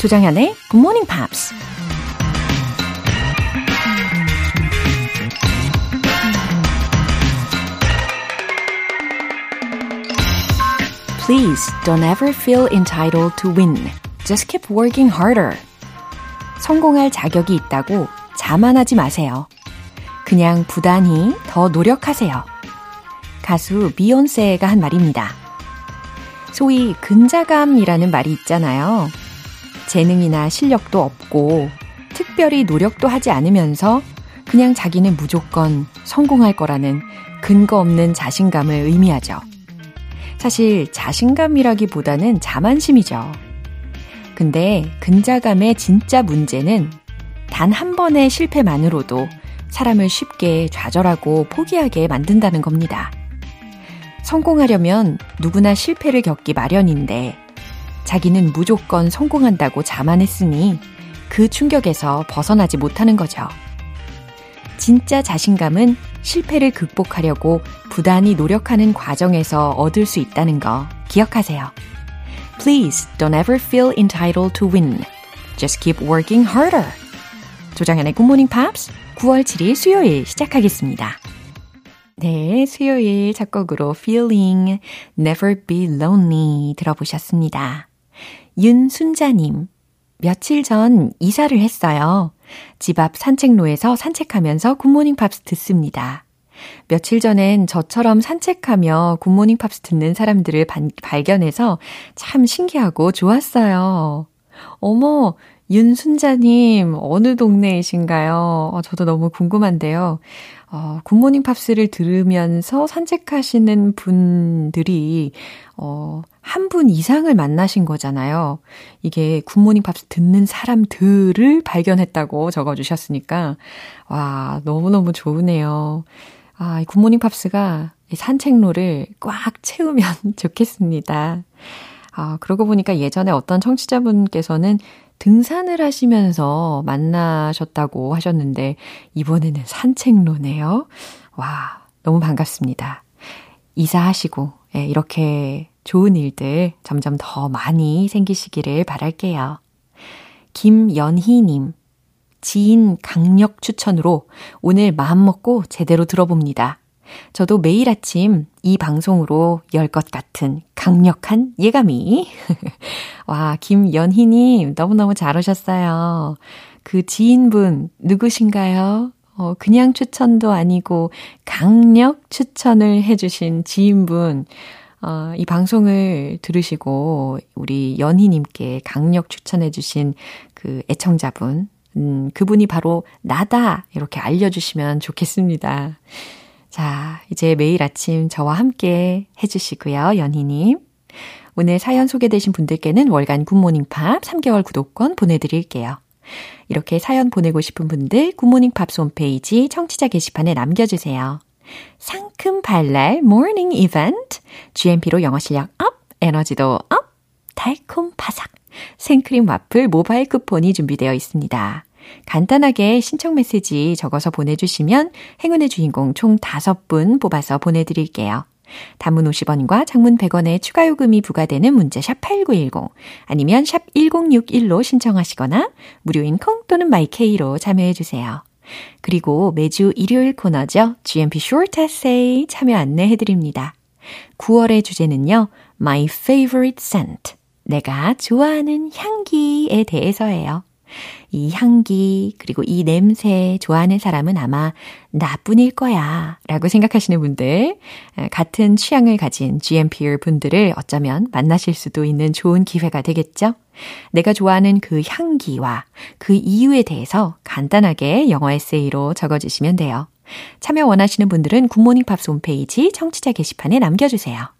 조정현의 Good Morning Pops. Please don't ever feel entitled to win. Just keep working harder. 성공할 자격이 있다고 자만하지 마세요. 그냥 부단히 더 노력하세요. 가수 비욘세가 한 말입니다. 소위 근자감이라는 말이 있잖아요. 재능이나 실력도 없고 특별히 노력도 하지 않으면서 그냥 자기는 무조건 성공할 거라는 근거 없는 자신감을 의미하죠. 사실 자신감이라기보다는 자만심이죠. 근데 근자감의 진짜 문제는 단 한 번의 실패만으로도 사람을 쉽게 좌절하고 포기하게 만든다는 겁니다. 성공하려면 누구나 실패를 겪기 마련인데 자기는 무조건 성공한다고 자만했으니 그 충격에서 벗어나지 못하는 거죠. 진짜 자신감은 실패를 극복하려고 부단히 노력하는 과정에서 얻을 수 있다는 거 기억하세요. Please don't ever feel entitled to win. Just keep working harder. 조장현의 Morning Pops 9월 7일 수요일 시작하겠습니다. 네, 수요일 작곡으로 Feeling Never Be Lonely 들어보셨습니다. 윤순자님, 며칠 전 이사를 했어요. 집 앞 산책로에서 산책하면서 굿모닝 팝스 듣습니다. 며칠 전엔 저처럼 산책하며 굿모닝 팝스 듣는 사람들을 반, 발견해서 참 신기하고 좋았어요. 어머, 윤순자님, 어느 동네이신가요? 어, 저도 너무 궁금한데요. 어, 굿모닝 팝스를 들으면서 산책하시는 분들이, 어, 한 분 이상을 만나신 거잖아요. 이게 굿모닝 팝스 듣는 사람들을 발견했다고 적어주셨으니까, 와, 너무너무 좋으네요. 아, 이 굿모닝 팝스가 이 산책로를 꽉 채우면 좋겠습니다. 아, 그러고 보니까 예전에 어떤 청취자분께서는 등산을 하시면서 만나셨다고 하셨는데, 이번에는 산책로네요. 와, 너무 반갑습니다. 이사하시고, 예, 이렇게 좋은 일들 점점 더 많이 생기시기를 바랄게요. 김연희님, 지인 강력 추천으로 오늘 마음먹고 제대로 들어봅니다. 저도 매일 아침 이 방송으로 열 것 같은 강력한 예감이. 와, 김연희님, 너무너무 잘 오셨어요. 그 지인분, 누구신가요? 어, 그냥 추천도 아니고 강력 추천을 해주신 지인분, 어, 이 방송을 들으시고 우리 연희님께 강력 추천해주신 그 애청자분, 음, 그분이 바로 나다! 이렇게 알려주시면 좋겠습니다. 자, 이제 매일 아침 저와 함께 해주시고요, 연희님. 오늘 사연 소개되신 분들께는 월간 굿모닝 팝 3개월 구독권 보내드릴게요. 이렇게 사연 보내고 싶은 분들 굿모닝 팝스 홈페이지 청취자 게시판에 남겨주세요. 상큼 발랄 morning 이벤트 GMP로 영어 실력 up, 에너지도 up, 달콤 바삭 생크림 와플 모바일 쿠폰이 준비되어 있습니다. 간단하게 신청 메시지 적어서 보내주시면 행운의 주인공 총 5분 뽑아서 보내드릴게요. 단문 50원과 장문 100원의 추가 요금이 부과되는 문자 샵 8910 아니면 샵 1061로 신청하시거나 무료인 콩 또는 마이케이로 참여해 주세요. 그리고 매주 일요일 코너죠. GMP Short Essay 참여 안내해 드립니다. 9월의 주제는요. My favorite scent. 내가 좋아하는 향기에 대해서예요. 이 향기, 그리고 이 냄새 좋아하는 사람은 아마 나뿐일 거야. 라고 생각하시는 분들, 같은 취향을 가진 GMPer 분들을 어쩌면 만나실 수도 있는 좋은 기회가 되겠죠? 내가 좋아하는 그 향기와 그 이유에 대해서 간단하게 영어 에세이로 적어주시면 돼요. 참여 원하시는 분들은 굿모닝 팝스 홈페이지 청취자 게시판에 남겨주세요.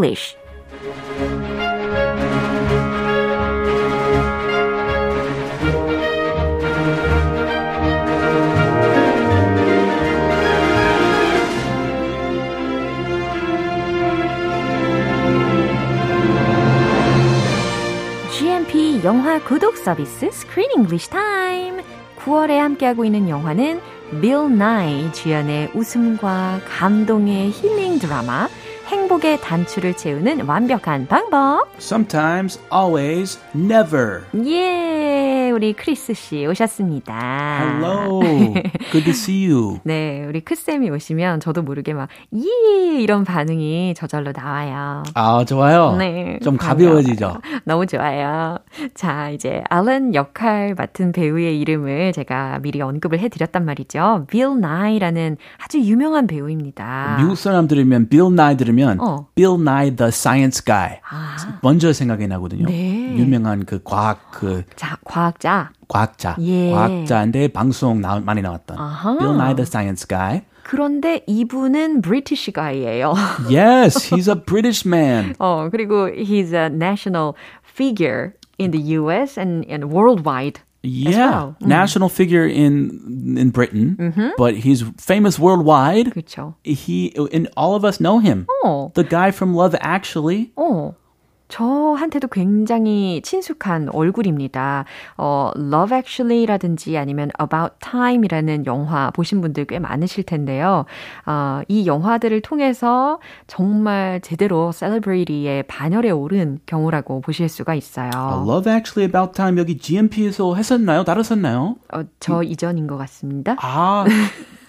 English. GMP 영화 구독 서비스 Screen English Time. 9월에 함께하고 있는 영화는 빌 나이 주연의 웃음과 감동의 힐링 드라마 행복의 단추를 채우는 완벽한 방법. Sometimes, always, never. 예, 우리 크리스 씨 오셨습니다. Hello. Good to see you. 네, 우리 크쌤이 오시면 저도 모르게 막, 예, 이런 반응이 저절로 나와요. 아, 좋아요. 네. 좀 가벼워지죠? 너무 좋아요. 자, 이제 알렌 역할 맡은 배우의 이름을 제가 미리 언급을 해드렸단 말이죠. 빌 나이라는 아주 유명한 배우입니다. 미국 사람 들으면 빌 나이 들으면 어. Bill Nye the Science Guy 아, 먼저 생각이 나거든요. 네. 유명한 그 과학 그 자, 과학자. 과학자, 예. 과학자인데 방송 나, 많이 나왔던 아하. Bill Nye the Science Guy. 그런데 이분은 브리티시 가이예요. Yes, he's a British man. 어, 그리고 he's a national figure in the US and, and worldwide. Yeah, well. Mm-hmm. national figure in in Britain, but he's famous worldwide. 그렇죠. He and all of us know him. 어, The guy from Love Actually. 어. 저한테도 굉장히 친숙한 얼굴입니다. 어, Love Actually라든지 아니면 About Time이라는 영화 보신 분들 꽤 많으실 텐데요. 어, 이 영화들을 통해서 정말 제대로 셀러브리티의 반열에 오른 경우라고 보실 수가 있어요. Love Actually About Time 여기 GMP에서 했었나요? 다뤘었나요? 어, 저 이전인 것 같습니다. 아,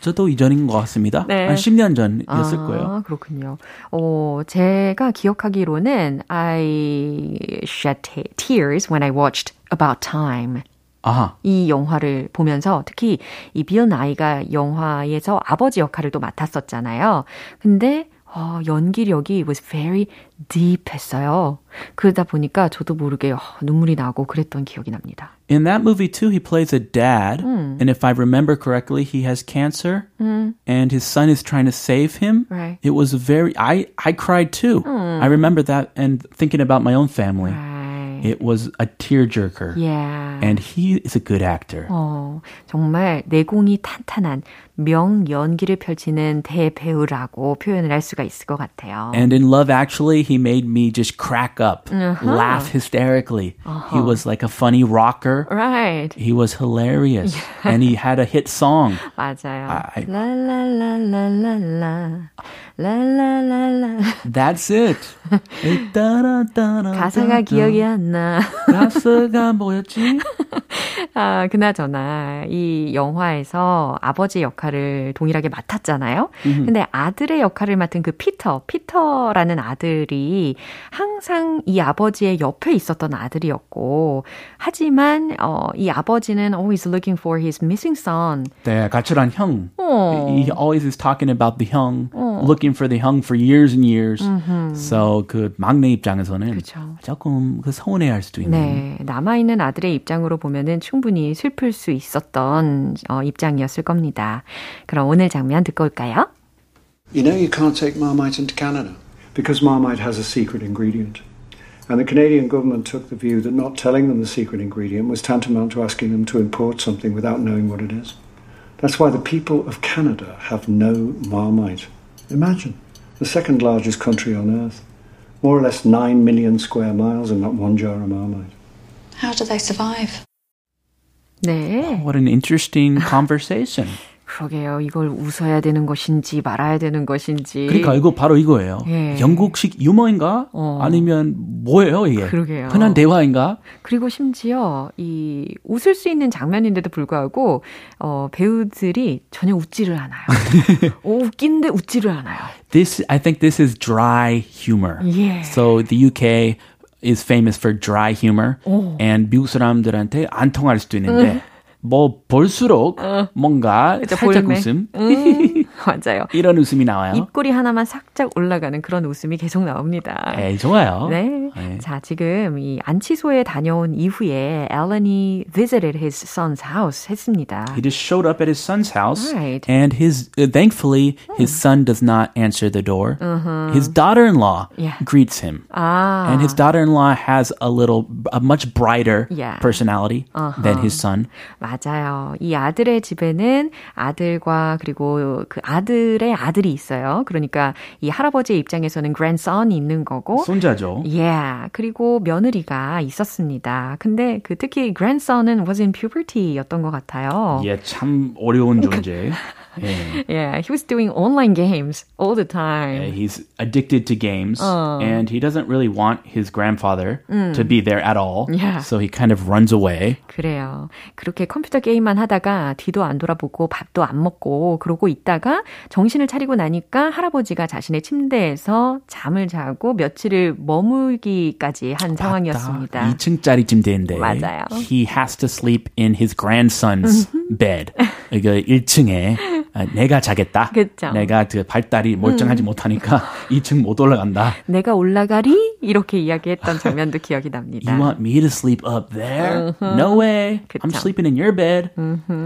저도 이전인 것 같습니다. 네. 한 10년 전이었을 거예요. 아, 그렇군요. 어, 제가 기억하기로는 I shed te- tears when I watched About Time. 아하. 이 영화를 보면서 특히 이 빌 나이가 영화에서 아버지 역할을 또 맡았었잖아요. 근데 어, 연기력이 was very deep 했어요. 그러다 보니까 저도 모르게 어, 눈물이 나고 그랬던 기억이 납니다. In that movie too, he plays a dad, and if I remember correctly, he has cancer, and his son is trying to save him. Right. It was a very I I cried too. I remember that and thinking about my own family. Right. It was a tearjerker, Yeah. and he is a good actor. 어, 정말 내공이 탄탄한 명 연기를 펼치는 대배우라고 표현을 할 수가 있을 것 같아요. And in Love Actually, he made me just crack up, laugh hysterically. He was like a funny rocker. right. He was hilarious, and he had a hit song. 맞아요. I- 랄랄랄랄랄라. 랄랄랄라. That's it. 따라 따라 가사가 기억이 안 나. 가사가 뭐였지? 아, 그나저나 이 영화에서 아버지 역할을 동일하게 맡았잖아요. 근데 아들의 역할을 맡은 그 피터, 피터라는 아들이 항상 이 아버지의 옆에 있었던 아들이었고, 하지만 어, 이 아버지는 always looking for his missing son. 네, 가출한 형. 어. He always is talking about the 형, looking for the 형 for years and years. So 그 막내 입장에서는 그쵸. 조금 그 서운해할 수도 있는. 네, 남아 있는 아들의 입장으로 보면은 충분히 슬플 수 있었던 어, 입장이었을 겁니다. 그럼 오늘 장면 듣고 올까요? You know you can't take Marmite into Canada because Marmite has a secret ingredient. And the Canadian government took the view that not telling them the secret ingredient was tantamount to asking them to import something without knowing what it is. That's why the people of Canada have no Marmite. Imagine, the second largest country on earth. More or less 9 million square miles and not one jar of Marmite. How do they survive? 네. What an interesting conversation. 그러게요. 이걸 웃어야 되는 것인지 말아야 되는 것인지. 그러니까 이거 바로 이거예요. 예. 영국식 유머인가? 어. 아니면 뭐예요 이게? 그러게요. 흔한 대화인가? 그리고 심지어 이 웃을 수 있는 장면인데도 불구하고 어, 배우들이 전혀 웃지를 않아요. 어, 웃긴데 웃지를 않아요. This I think this is dry humor. 예. So the UK is famous for dry humor, and 미국 사람들한테 안 통할 수도 있는데 뭐 볼수록 뭔가 그쵸, 살짝 볼매. 웃음. 맞아요. 이런 웃음이 나와요. 입꼬리 하나만 살짝 올라가는 그런 웃음이 계속 나옵니다. 에이, 좋아요. 네. 네. 자, 지금 이 안치소에 다녀온 이후에 앨런이 visited his son's house 했습니다. He just showed up at his son's house, Right. and his uh, thankfully his son does not answer the door. His daughter-in-law Yeah. greets him, 아, and his daughter-in-law has a little, a much brighter Yeah. personality than his son. 맞아요. 이 아들의 집에는 아들과 그리고 그 아들의 아들이 있어요. 그러니까 이 할아버지의 입장에서는 grandson이 있는 거고, 손자죠. Yeah. 그리고 며느리가 있었습니다. 근데 그 특히 grandson은 was in puberty였던 것 같아요. 예, 참 어려운 존재. 예. Yeah, he was doing online games all the Uh, time. He's addicted to games, and he doesn't really want his grandfather to be there at all. Yeah. So he kind of runs away. 그래요. 그렇게 컴퓨터 게임만 하다가 뒤도 안 돌아보고 밥도 안 먹고 그러고 있다가 정신을 차리고 나니까 할아버지가 자신의 침대에서 잠을 자고 며칠을 머물기까지 한 상황이었습니다. 2층짜리 침대인데 맞아요. he has to sleep in his grandson's bed. 이거 1층에 아, 내가 자겠다. 그쵸. 내가 그 발달이 멀쩡하지 못하니까 2층 못 올라간다. 내가 올라가리? 이렇게 이야기했던 장면도 기억이 납니다. You want me to sleep up there? No way. I'm 그쵸. sleeping in your bed.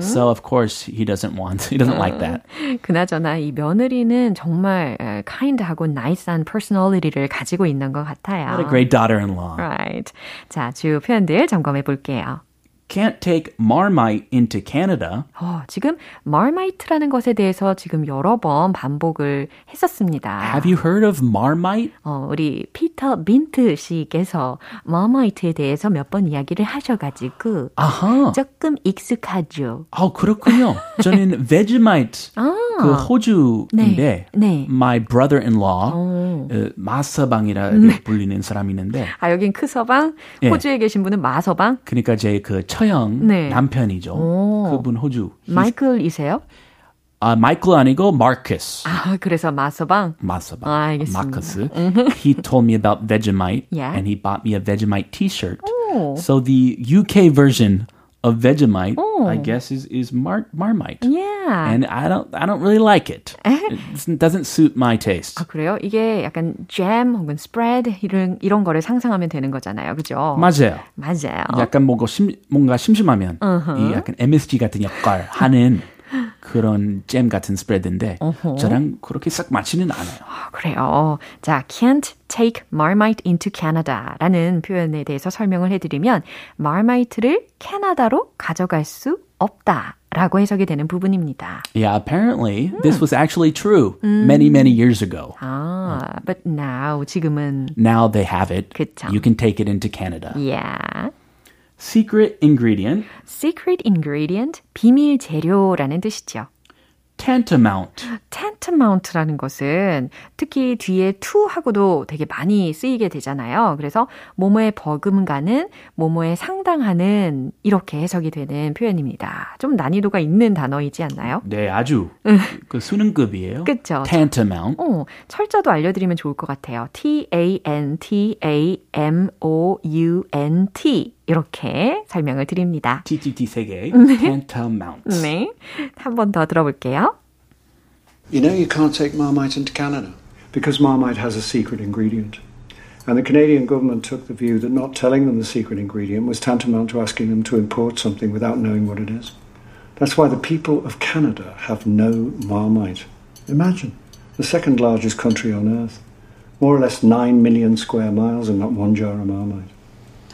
So of course he doesn't want. He doesn't like that. 그나저나 이 며느리는 정말 에, kind하고 nice한 personality를 가지고 있는 것 같아요. What a great daughter-in-law. Right. 자, 주요 표현들 점검해 볼게요. Can't take Marmite into Canada. 어, 지금 Marmite라는 것에 대해서 지금 여러 번 반복을 했었습니다. Have you heard of Marmite? 어, 우리 피터 민트 씨께서 Marmite에 대해서 몇 번 이야기를 하셔가지고 아하. 조금 익숙하죠. 아, 그렇군요. 저는 Vegemite 그 호주인데 네, 네. my brother-in-law 어, 마서방이라 고 불리는 사람이 있는데 아, 여긴 크서방, 예. 호주에 계신 분은 마서방, 그러니까 제그 처형 네. 남편이죠. 오. 그분 호주. 마이클이세요? 아, 마이클 아니고 마커스. 아, 그래서 마서방. 마서방. 아, 알겠습니다. 마커스. He told me about Vegemite Yeah. and he bought me a Vegemite t-shirt. So the UK version of Vegemite, I guess, is is Mar- Marmite. Yeah. And I don't I don't really like it. It doesn't suit my taste. 아, 그래요? 이게 약간 잼 혹은 스프레드 이런 이런 거를 상상하면 되는 거잖아요. 그죠? 맞아요. 맞아요. 약간 뭔가 심 뭔가 심심하면 이 약간 MSG 같은 역할 하는 그런 잼 같은 스프레드인데 저랑 그렇게 싹 맞지는 않아요. 아, 그래요. 자, can't take Marmite into Canada라는 표현에 대해서 설명을 해드리면 Marmite를 캐나다로 가져갈 수 없다. 라고 해석이 되는 부분입니다. Yeah, apparently this was actually true many many years ago. 아, but now 지금은 Now they have it. 그쵸. You can take it into Canada. yeah. Secret ingredient secret ingredient, 비밀 재료라는 뜻이죠. tantamount. tantamount라는 것은 특히 뒤에 to하고도 되게 많이 쓰이게 되잖아요. 그래서 뭐뭐에 버금가는, 뭐뭐에 상당하는 이렇게 해석이 되는 표현입니다. 좀 난이도가 있는 단어이지 않나요? 네, 아주 그 수능급이에요. 그쵸. tantamount. 어, 철자도 알려드리면 좋을 것 같아요. T-A-N-T-A-M-O-U-N-T 이렇게 설명을 드립니다. TTT 세 개. tantamount. 네, 한 번 더 들어볼게요. You know you can't take Marmite into Canada because Marmite has a secret ingredient. And the Canadian government took the view that not telling them the secret ingredient was tantamount to asking them to import something without knowing what it is. That's why the people of Canada have no Marmite. Imagine, the second largest country on earth. More or less 9 million square miles and not one jar of Marmite.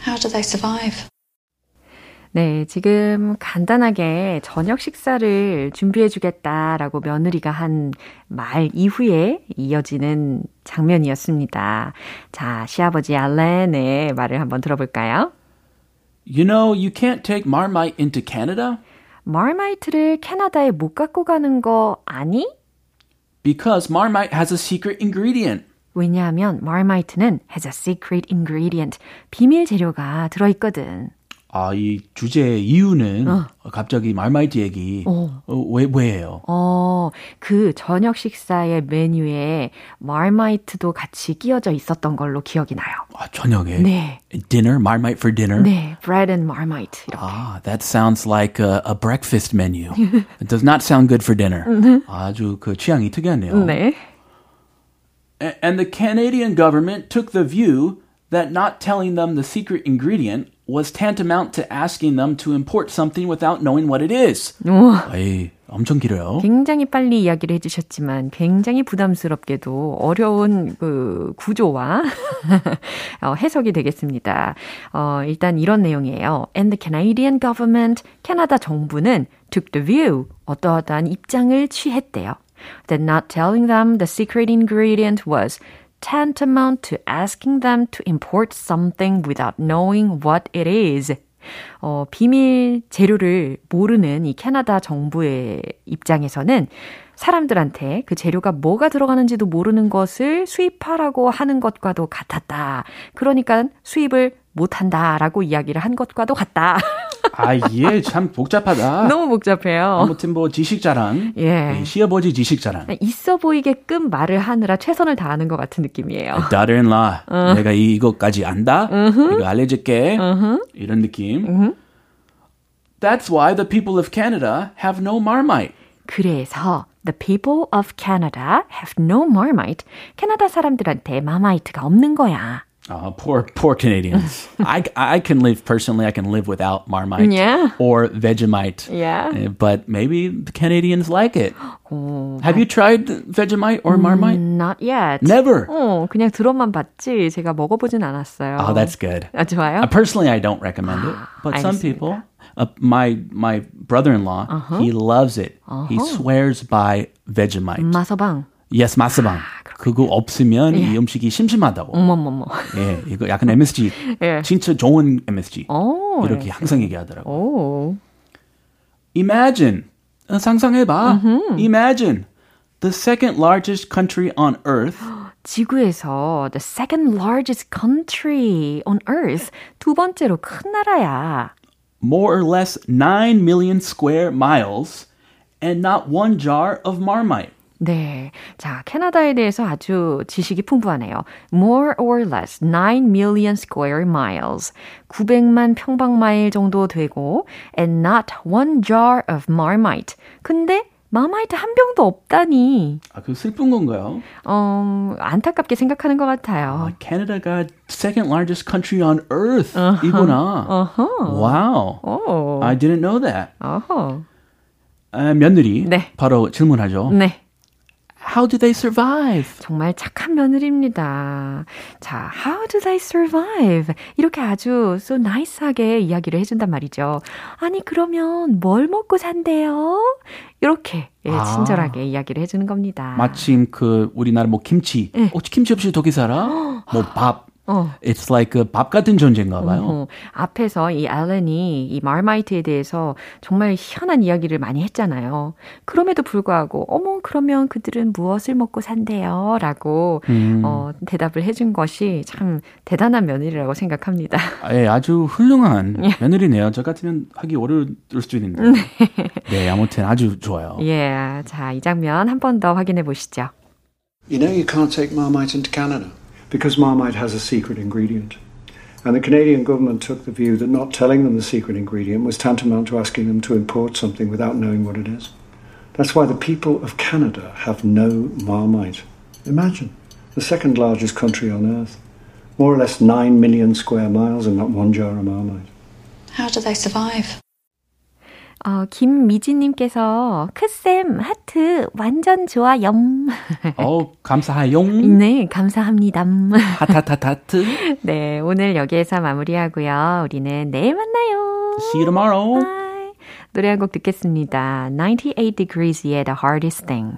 How do they survive? 네, 지금 간단하게 저녁 식사를 준비해 주겠다라고 며느리가 한 말 이후에 이어지는 장면이었습니다. 자, 시아버지 알렌의 말을 한번 들어볼까요? You know, you can't take Marmite into Canada 마르마이트를 캐나다에 못 갖고 가는 거 아니? because Marmite has a secret ingredient. 왜냐하면 마르마이트는 has a secret ingredient, 비밀 재료가 들어있거든. 아, 이 주제 이유는 어. 갑자기 말마이트 얘기 어. 어, 왜 왜예요? 어, 그 저녁 식사의 메뉴에 말마이트도 같이 끼어져 있었던 걸로 기억이 나요. 아, 저녁에? 네. Dinner, marmite for dinner? 네, bread and marmite. 이렇게. 아, that sounds like a, a breakfast menu. It does not sound good for dinner. 아주 그 취향이 특이하네요. 네. And the Canadian government took the view that not telling them the secret ingredient was tantamount to asking them to import something without knowing what it is. 에이, 엄청 길어요. 굉장히 빨리 이야기를 해주셨지만 굉장히 부담스럽게도 어려운 그 구조와 어, 해석이 되겠습니다. 어, 일단 이런 내용이에요. And the Canadian government, 캐나다 정부는 took the view, 어떠하다한 입장을 취했대요. That not telling them the secret ingredient was tantamount to asking them to import something without knowing what it is. 어, 비밀 재료를 모르는 이 캐나다 정부의 입장에서는 사람들한테 그 재료가 뭐가 들어가는지도 모르는 것을 수입하라고 하는 것과도 같았다. 그러니까 수입을 못한다라고 이야기를 한 것과도 같다. 아, 예, 참 복잡하다. 너무 복잡해요. 아무튼 뭐 지식 자랑, 예. 시아버지 지식 자랑. 있어 보이게끔 말을 하느라 최선을 다하는 것 같은 느낌이에요. daughter-in-law, 어. 내가 이것까지 안다? uh-huh. 이거 알려줄게. Uh-huh. 이런 느낌. Uh-huh. That's why the people of Canada have no marmite. 그래서 the people of Canada have no marmite. 캐나다 사람들한테 마마이트가 없는 거야. Uh, poor, poor Canadians. I, I can live personally. I can live without Marmite yeah. or Vegemite. Yeah. Uh, but maybe the Canadians like it. Oh, Have you tried Vegemite or Marmite? Not yet. Never. 어, 그냥 들어만 봤지 제가 먹어보진 않았어요. Oh, that's good. 아, 좋아요. Uh, personally, I don't recommend it, but some people. Uh, my my brother-in-law, uh-huh. he loves it. Uh-huh. He swears by Vegemite. 마서방. Yes, 마스방. 그거 없으면 예. 이 음식이 심심하다고. 어머머머. 예, 이거 약간 MSG. 예. 진짜 좋은 MSG. 오, 이렇게 예. 항상 얘기하더라고. 오. Imagine. 상상해봐. Uh-huh. Imagine. The second largest country on earth. 지구에서 the second largest country on earth. 두 번째로 큰 나라야. More or less 9 million square miles and not one jar of Marmite. 네. 자, 캐나다에 대해서 아주 지식이 풍부하네요. More or less 9 million square miles. 900만 평방마일 정도 되고 and not one jar of Marmite. 근데 마마이트 한 병도 없다니. 아, 그 슬픈 건가요? 어, 안타깝게 생각하는 것 같아요. 아, 캐나다가 second largest country on earth uh-huh. 이구나. Uh-huh. Wow. Oh. I didn't know that. Uh-huh. 아, 며느리 네. 바로 질문하죠. 네. How do they survive? 정말 착한 며느리입니다. 자, how do they survive? 이렇게 아주 so nice하게 이야기를 해준단 말이죠. 아니, 그러면 뭘 먹고 산대요? 이렇게 예, 아, 친절하게 이야기를 해주는 겁니다. 마침 그 우리나라 뭐 김치, 네. 어, 김치 없이 어떻게 살아? 뭐 밥, 어. It's like 밥 같은 존재인가 봐요. 어, 앞에서 이 앨런이 이 말마이트에 대해서 정말 희한한 이야기를 많이 했잖아요. 그럼에도 불구하고 어머 그러면 그들은 무엇을 먹고 산대요? 라고 음. 어, 대답을 해준 것이 참 대단한 며느리라고 생각합니다. 예, 아주 훌륭한 예. 며느리네요. 저 같으면 하기 어려울 수도 있는데. 네. 네, 아무튼 아주 좋아요. 예, 자, 이 장면 한 번 더 확인해 보시죠. You know you can't take Marmite into Canada. Because Marmite has a secret ingredient. And the Canadian government took the view that not telling them the secret ingredient was tantamount to asking them to import something without knowing what it is. That's why the people of Canada have no Marmite. Imagine, the second largest country on earth, more or less 9 million square miles and not one jar of Marmite. How do they survive? 어, 김미진님께서 크쌤 하트 완전 좋아요. 어, 감사해요. 네, 감사합니다. 하타타타트. 네, 오늘 여기에서 마무리하고요. 우리는 내일 만나요. See you tomorrow. Bye. 노래 한 곡 듣겠습니다. 98 Degrees의 The Hardest Thing.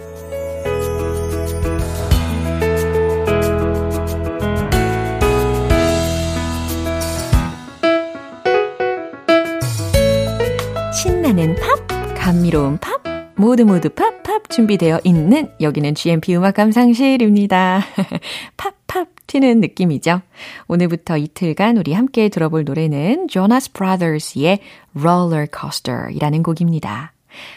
신나는 팝, 감미로운 팝, 모두 모두 팝팝 준비되어 있는 여기는 GMP 음악 감상실입니다. 팝팝 튀는 느낌이죠. 오늘부터 이틀간 우리 함께 들어볼 노래는 Jonas Brothers의 Roller Coaster이라는 곡입니다.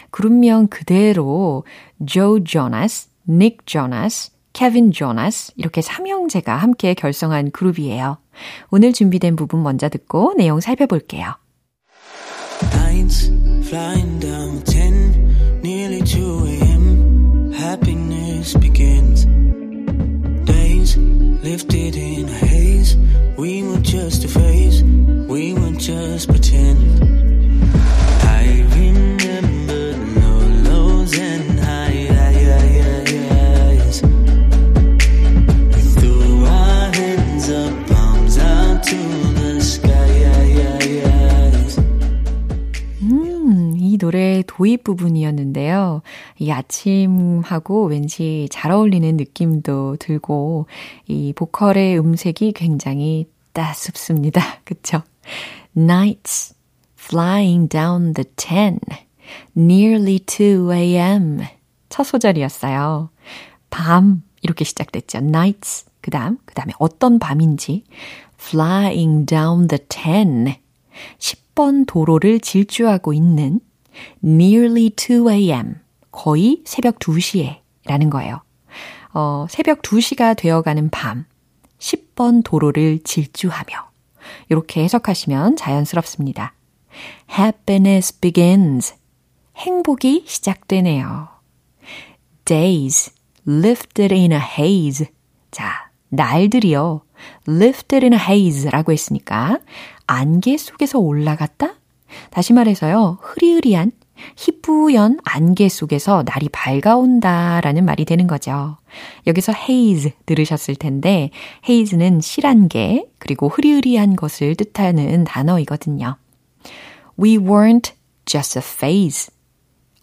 그룹명 그대로 Joe Jonas, Nick Jonas, Kevin Jonas 이렇게 삼형제가 함께 결성한 그룹이에요. 오늘 준비된 부분 먼저 듣고 내용 살펴볼게요. Nines flying down 10, nearly 2 a.m. Happiness begins. Days lifted in a haze. We were just a phase, we were just pretend. 부분이었는데요. 이 아침하고 왠지 잘 어울리는 느낌도 들고, 이 보컬의 음색이 굉장히 따숩습니다. 그쵸? Nights flying down the 10, nearly 2 a.m. 첫 소절이었어요. 밤, 이렇게 시작됐죠. Nights. 그 다음, 그 다음에 어떤 밤인지, flying down the 10. 10번 도로를 질주하고 있는 nearly 2 a.m. 거의 새벽 2시에 라는 거예요. 어, 새벽 2시가 되어가는 밤 10번 도로를 질주하며 이렇게 해석하시면 자연스럽습니다. Happiness begins. 행복이 시작되네요. Days lifted in a haze. 자, 날들이요. lifted in a haze라고 했으니까 안개 속에서 올라갔다? 다시 말해서요. 흐리흐리한 희뿌연 안개 속에서 날이 밝아온다 라는 말이 되는 거죠. 여기서 haze 들으셨을 텐데 haze는 실안개 그리고 흐리흐리한 것을 뜻하는 단어이거든요. We weren't just a phase.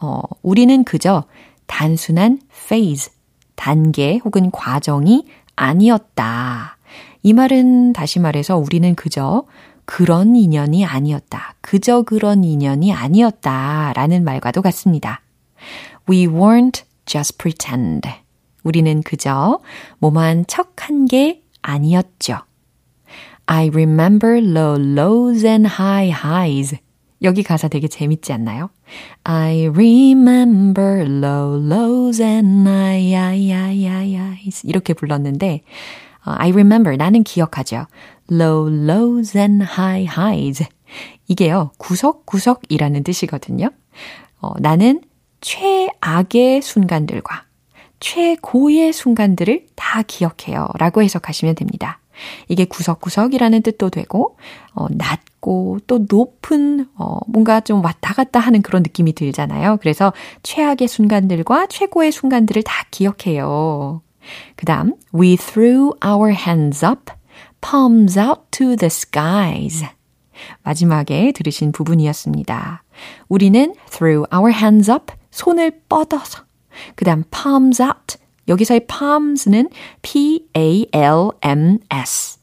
어, 우리는 그저 단순한 phase, 단계 혹은 과정이 아니었다. 이 말은 다시 말해서 우리는 그저 그런 인연이 아니었다. 그저 그런 인연이 아니었다. 라는 말과도 같습니다. We weren't just pretend. 우리는 그저 뭐만 척한 게 아니었죠. I remember low lows and high highs. 여기 가사 되게 재밌지 않나요? I remember low lows and high, high, high, high, highs. 이렇게 불렀는데, 어, I remember, 나는 기억하죠. low lows and high highs. 이게요, 구석구석이라는 뜻이거든요. 어, 나는 최악의 순간들과 최고의 순간들을 다 기억해요. 라고 해석하시면 됩니다. 이게 구석구석이라는 뜻도 되고, 어, 낮고 또 높은, 어, 뭔가 좀 왔다 갔다 하는 그런 느낌이 들잖아요. 그래서 최악의 순간들과 최고의 순간들을 다 기억해요. 그 다음, we threw our hands up, palms out to the skies. 마지막에 들으신 부분이었습니다. 우리는 threw our hands up, 손을 뻗어서. 그 다음, palms out. 여기서의 palms는 P-A-L-M-S.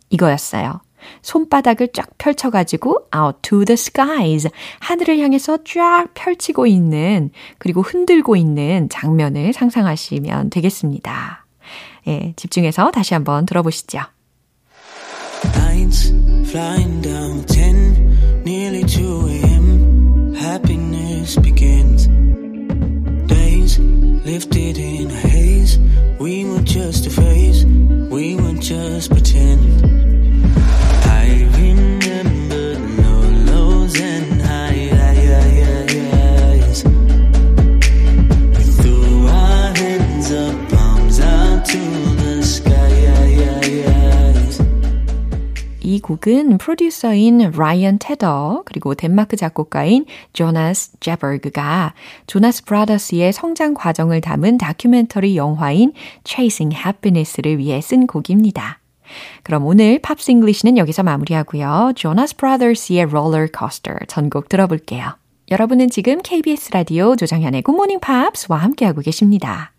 이거였어요. 손바닥을 쫙 펼쳐가지고 out to the skies. 하늘을 향해서 쫙 펼치고 있는, 그리고 흔들고 있는 장면을 상상하시면 되겠습니다. 예, 집중해서 다시 한번 들어보시죠. Nines flying down 10, nearly 2 a.m. Happiness begins. Days lifted in a haze. We were just a phase, we were just pretend. 곡은 프로듀서인 라이언 테더 그리고 덴마크 작곡가인 조나스 제버그가 Jonas Brothers의 성장 과정을 담은 다큐멘터리 영화인 Chasing Happiness를 위해 쓴 곡입니다. 그럼 오늘 Pops English는 여기서 마무리하고요. 조나스 브라더스의 Coaster 전곡 들어볼게요. 여러분은 지금 KBS 라디오 조정현의 굿모닝 팝스와 함께하고 계십니다.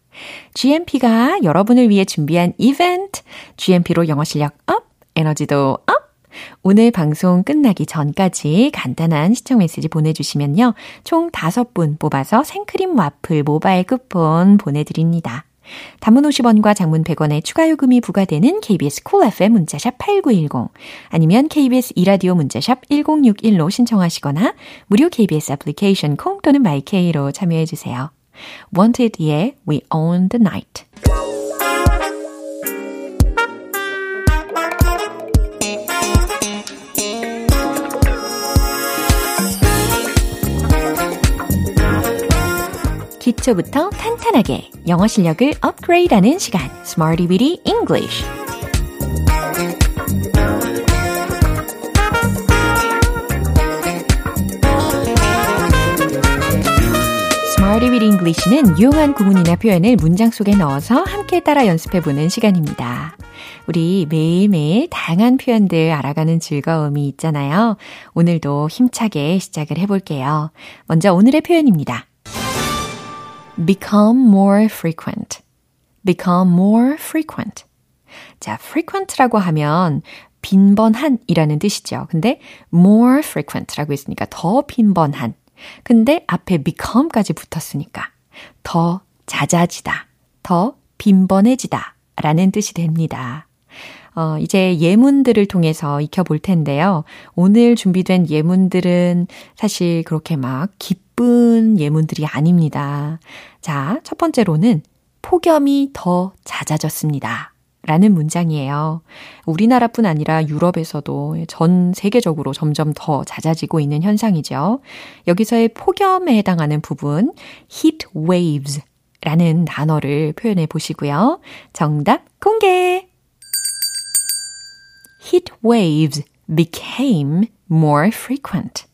GMP가 여러분을 위해 준비한 이벤트, GMP로 영어 실력 up, 에너지도 up! 오늘 방송 끝나기 전까지 간단한 신청 메시지 보내주시면요. 총 5분 뽑아서 생크림 와플 모바일 쿠폰 보내드립니다. 단문 50원과 장문 100원의 추가 요금이 부과되는 KBS Cool FM 문자샵 8910 아니면 KBS 2라디오 문자샵 1061로 신청하시거나 무료 KBS 애플리케이션 콩 또는 마이케이로 참여해 주세요. Wanted의 We Own the Night 기초부터 탄탄하게 영어 실력을 업그레이드하는 시간 Smarty Weedy English with English는 유용한 구문이나 표현을 문장 속에 넣어서 함께 따라 연습해 보는 시간입니다. 우리 매일매일 다양한 표현들 알아가는 즐거움이 있잖아요. 오늘도 힘차게 시작을 해볼게요. 먼저 오늘의 표현입니다. Become more frequent. become more frequent. 자, frequent라고 하면 빈번한이라는 뜻이죠. 근데 more frequent라고 했으니까 더 빈번한. 근데 앞에 become까지 붙었으니까 더 잦아지다, 더 빈번해지다 라는 뜻이 됩니다. 어, 이제 예문들을 통해서 익혀볼 텐데요. 오늘 준비된 예문들은 사실 그렇게 막 기쁜 예문들이 아닙니다. 자, 첫 번째로는 폭염이 더 잦아졌습니다. 라는 문장이에요. 우리나라뿐 아니라 유럽에서도 전 세계적으로 점점 더 잦아지고 있는 현상이죠. 여기서의 폭염에 해당하는 부분, heat waves 라는 단어를 표현해 보시고요. 정답 공개! heat waves became more frequent.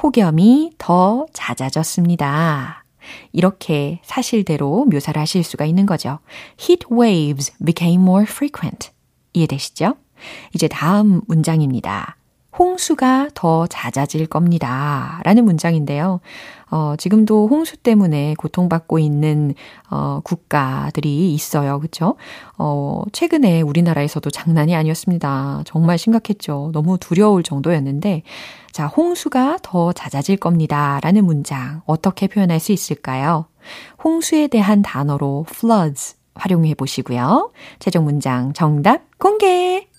폭염이 더 잦아졌습니다. 이렇게 사실대로 묘사를 하실 수가 있는 거죠. Heat waves became more frequent. 이해되시죠? 이제 다음 문장입니다. 홍수가 더 잦아질 겁니다. 라는 문장인데요. 어, 지금도 홍수 때문에 고통받고 있는, 어, 국가들이 있어요. 그쵸? 어, 최근에 우리나라에서도 장난이 아니었습니다. 정말 심각했죠. 너무 두려울 정도였는데, 자, 홍수가 더 잦아질 겁니다. 라는 문장, 어떻게 표현할 수 있을까요? 홍수에 대한 단어로 floods 활용해 보시고요. 최종 문장 정답 공개!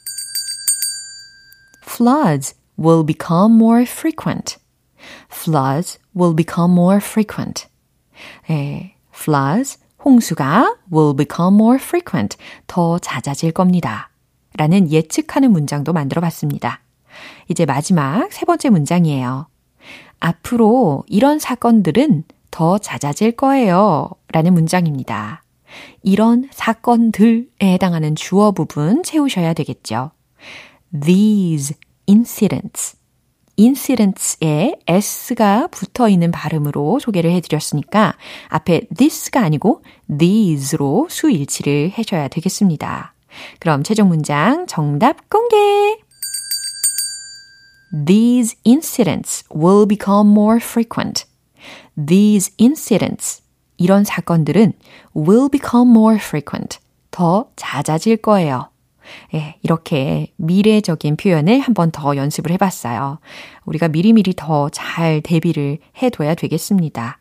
Floods will become more frequent. floods will become more frequent. 예, floods, 홍수가 will become more frequent. 더 잦아질 겁니다. 라는 예측하는 문장도 만들어 봤습니다. 이제 마지막 세 번째 문장이에요. 앞으로 이런 사건들은 더 잦아질 거예요. 라는 문장입니다. 이런 사건들에 해당하는 주어 부분 채우셔야 되겠죠. These incidents. incidents에 s가 붙어 있는 발음으로 소개를 해드렸으니까 앞에 this가 아니고 these로 수일치를 해줘야 되겠습니다. 그럼 최종 문장 정답 공개! These incidents will become more frequent. These incidents. 이런 사건들은 will become more frequent. 더 잦아질 거예요. 예, 이렇게 미래적인 표현을 한 번 더 연습을 해봤어요. 우리가 미리미리 더 잘 대비를 해둬야 되겠습니다.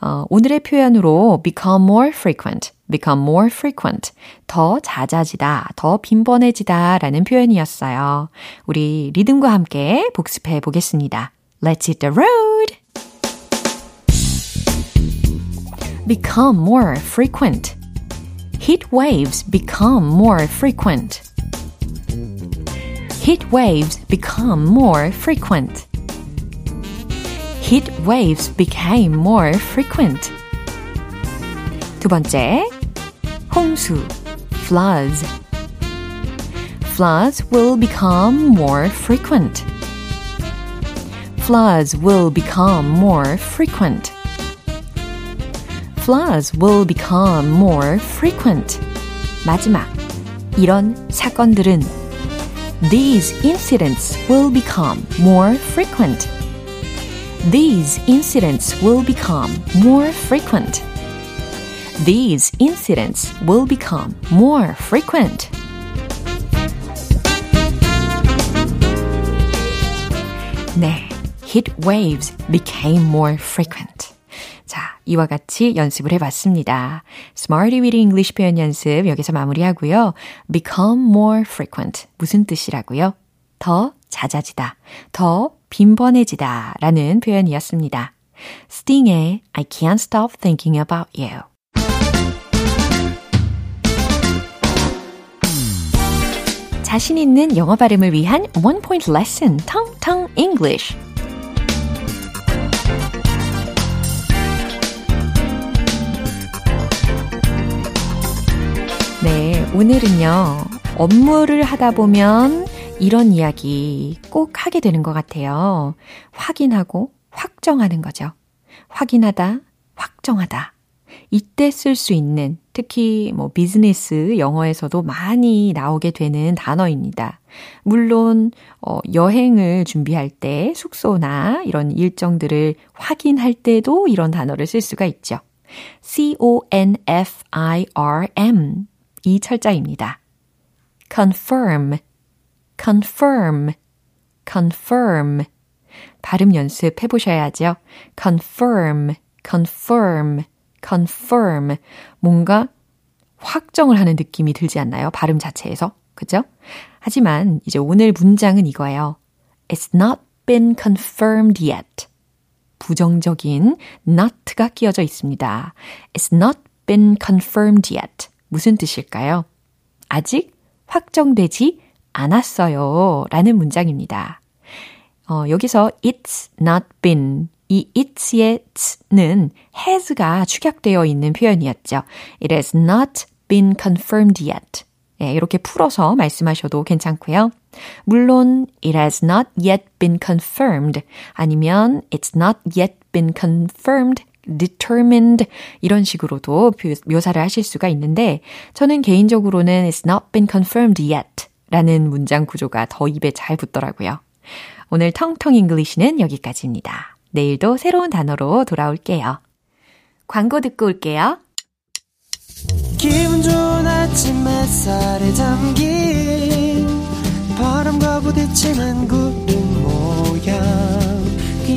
어, 오늘의 표현으로 become more frequent, become more frequent, 더 잦아지다, 더 빈번해지다 라는 표현이었어요. 우리 리듬과 함께 복습해 보겠습니다. Let's hit the road! become more frequent. Heat waves become more frequent. Heat waves become more frequent. heat waves became more frequent. 두 번째, 홍수, floods. Floods will become more frequent. Floods will become more frequent. Floods will become more frequent. 마지막, 이런 사건들은 These incidents will become more frequent. These incidents will become more frequent. These incidents will become more frequent. 네. Heat waves became more frequent. 자, 이와 같이 연습을 해봤습니다. Smarty with English 표현 연습 여기서 마무리하고요. Become more frequent. 무슨 뜻이라고요? 더 잦아지다, 더 빈번해지다 라는 표현이었습니다. Sting의 I can't stop thinking about you. 자신 있는 영어 발음을 위한 One Point Lesson, Tong Tong English. 오늘은요, 업무를 하다 보면 이런 이야기 꼭 하게 되는 것 같아요. 확인하고 확정하는 거죠. 확인하다, 확정하다. 이때 쓸 수 있는 특히 뭐 비즈니스 영어에서도 많이 나오게 되는 단어입니다. 물론 어 여행을 준비할 때 숙소나 이런 일정들을 확인할 때도 이런 단어를 쓸 수가 있죠. C O N F I R M 이 철자입니다. confirm confirm confirm 발음 연습해 보셔야죠. confirm confirm confirm. 뭔가 확정을 하는 느낌이 들지 않나요? 발음 자체에서. 그죠? 하지만 이제 오늘 문장은 이거예요. It's not been confirmed yet. 부정적인 not가 끼어져 있습니다. It's not been confirmed yet. 무슨 뜻일까요? 아직 확정되지 않았어요. 라는 문장입니다. 어, 여기서 it's not been 이 it's의 t는 has가 축약되어 있는 표현이었죠. It has not been confirmed yet. 예, 이렇게 풀어서 말씀하셔도 괜찮고요. 물론 it has not yet been confirmed 아니면 it's not yet been confirmed determined 이런 식으로도 묘사를 하실 수가 있는데 저는 개인적으로는 it's not been confirmed yet 라는 문장 구조가 더 입에 잘 붙더라고요. 오늘 텅텅 English는 여기까지입니다. 내일도 새로운 단어로 돌아올게요. 광고 듣고 올게요. 기분 좋은 아침 햇살에 담긴 바람과 부딪히는 모양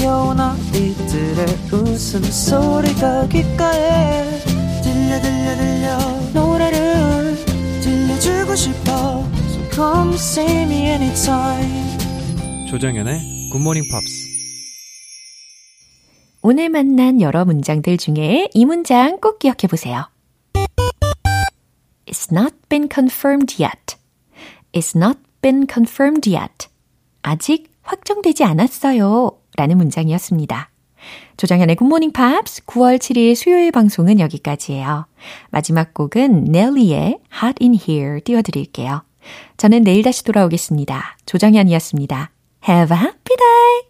귀여운 아이들의 웃음소리가 귓가에 들려 들려 들려 노래를 들려주고 싶어 So come see me anytime 조정연의 굿모닝 팝스 오늘 만난 여러 문장들 중에 이 문장 꼭 기억해 보세요. It's not been confirmed yet. It's not been confirmed yet. 아직 확정되지 않았어요. 라는 문장이었습니다. 조정현의 굿모닝 팝스 9월 7일 수요일 방송은 여기까지예요. 마지막 곡은 넬리의 Hot in Here 띄워드릴게요. 저는 내일 다시 돌아오겠습니다. 조정현이었습니다. Have a happy day!